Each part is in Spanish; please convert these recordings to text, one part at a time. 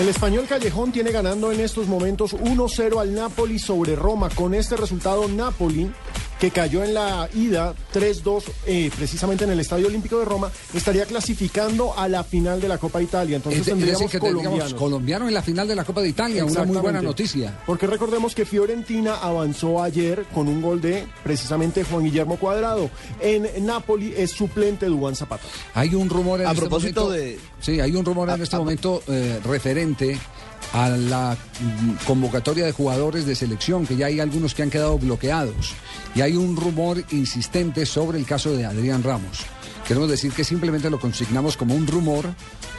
El español Callejón tiene ganando en estos momentos 1-0 al Napoli sobre Roma. Con este resultado, Napoli, que cayó en la ida 3-2 eh, precisamente en el Estadio Olímpico de Roma, estaría clasificando a la final de la Copa Italia. Entonces Es es tendríamos decir, que tendríamos colombianos. colombiano en la final de la Copa de Italia, una muy buena noticia. Porque recordemos que Fiorentina avanzó ayer con un gol de precisamente Juan Guillermo Cuadrado. En Napoli es suplente Dubán Zapata. Hay un rumor en A este propósito momento- de- Sí, hay un rumor en A- este a- momento eh, referente a la convocatoria de jugadores de selección, que ya hay algunos que han quedado bloqueados. Y hay un rumor insistente sobre el caso de Adrián Ramos. Queremos decir que simplemente lo consignamos como un rumor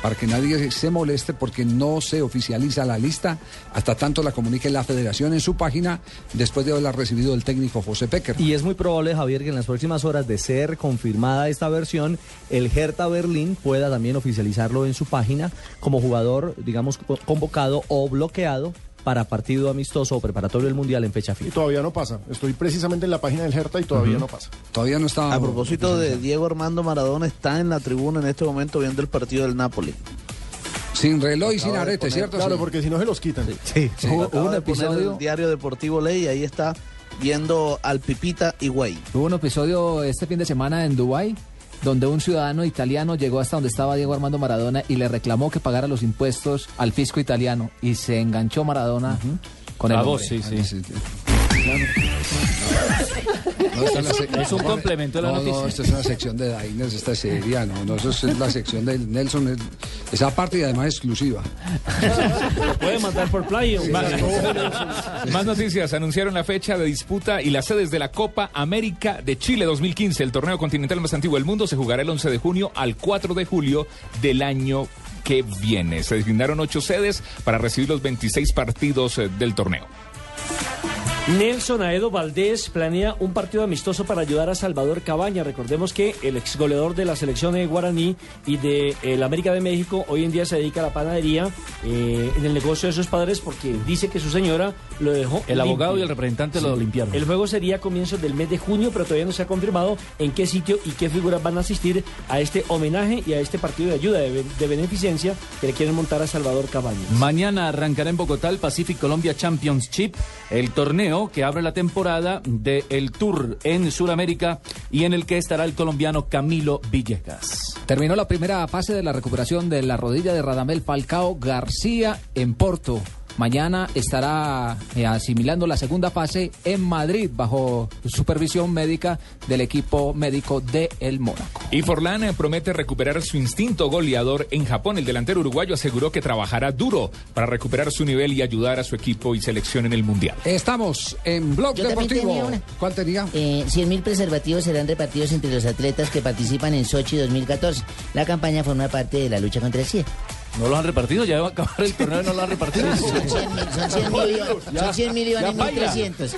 para que nadie se moleste porque no se oficializa la lista hasta tanto la comunique la federación en su página después de haberla recibido el técnico José Pecker. Y es muy probable, Javier, que en las próximas horas de ser confirmada esta versión, el Hertha Berlín pueda también oficializarlo en su página como jugador, digamos, co- convocado o bloqueado para partido amistoso o preparatorio del Mundial en fecha Y FIFA. todavía no pasa. Estoy precisamente en la página del Hertha y todavía no pasa. Todavía no está. A propósito de Diego Armando Maradona, está en la tribuna en este momento viendo el partido del Napoli. Sin reloj y sin arete, poner- ¿cierto? Claro, Sí. porque si no se los quitan. Sí, Hubo hubo un un episodio. el diario Deportivo Ley y ahí está viendo al Pipita Higuaín. Hubo un episodio este fin de semana en Dubái donde un ciudadano italiano llegó hasta donde estaba Diego Armando Maradona y le reclamó que pagara los impuestos al fisco italiano y se enganchó Maradona con el A hombre. vos, sí, sí. Sí, sí. No, es, se- Es un complemento de la no, noticia. No, esta es una sección de Diners, esta es seria, no, no, eso es la sección de Nelson, es- esa parte y además exclusiva. Puede mandar por play. Más, más noticias. Anunciaron la fecha de disputa y las sedes de la Copa América de Chile 2015. El torneo continental más antiguo del mundo se jugará el 11 de junio al 4 de julio del año que viene. Se designaron ocho sedes para recibir los 26 partidos eh, del torneo. Nelson Aedo Valdés planea un partido amistoso para ayudar a Salvador Cabaña. Recordemos que el ex goleador de la selección de Guaraní y de el América de México hoy en día se dedica a la panadería eh, en el negocio de sus padres porque dice que su señora lo dejó. El abogado y el representante lo limpiaron. El juego sería a comienzos del mes de junio, pero todavía no se ha confirmado en qué sitio y qué figuras van a asistir a este homenaje y a este partido de ayuda, de, de beneficencia que le quieren montar a Salvador Cabañas. Mañana arrancará en Bogotá el Pacific Colombia Championship, el torneo que abre la temporada del Tour en Sudamérica y en el que estará el colombiano Camilo Villegas. Terminó la primera fase de la recuperación de la rodilla de Radamel Falcao García en Porto. Mañana estará eh, asimilando la segunda fase en Madrid bajo supervisión médica del equipo médico de El Mónaco. Y Forlán eh, promete recuperar su instinto goleador en Japón. El delantero uruguayo aseguró que trabajará duro para recuperar su nivel y ayudar a su equipo y selección en el Mundial. Estamos en Blog Yo Deportivo. tenía una. ¿Cuál tenía? Eh, 100.000 preservativos serán repartidos entre los atletas que participan en Sochi 2014. La campaña forma parte de la lucha contra el SIDA. ¿No los han repartido? Ya va a acabar el torneo y no lo han repartido. Son 100.000 son 100.000 son 100.000 y van en 1.300.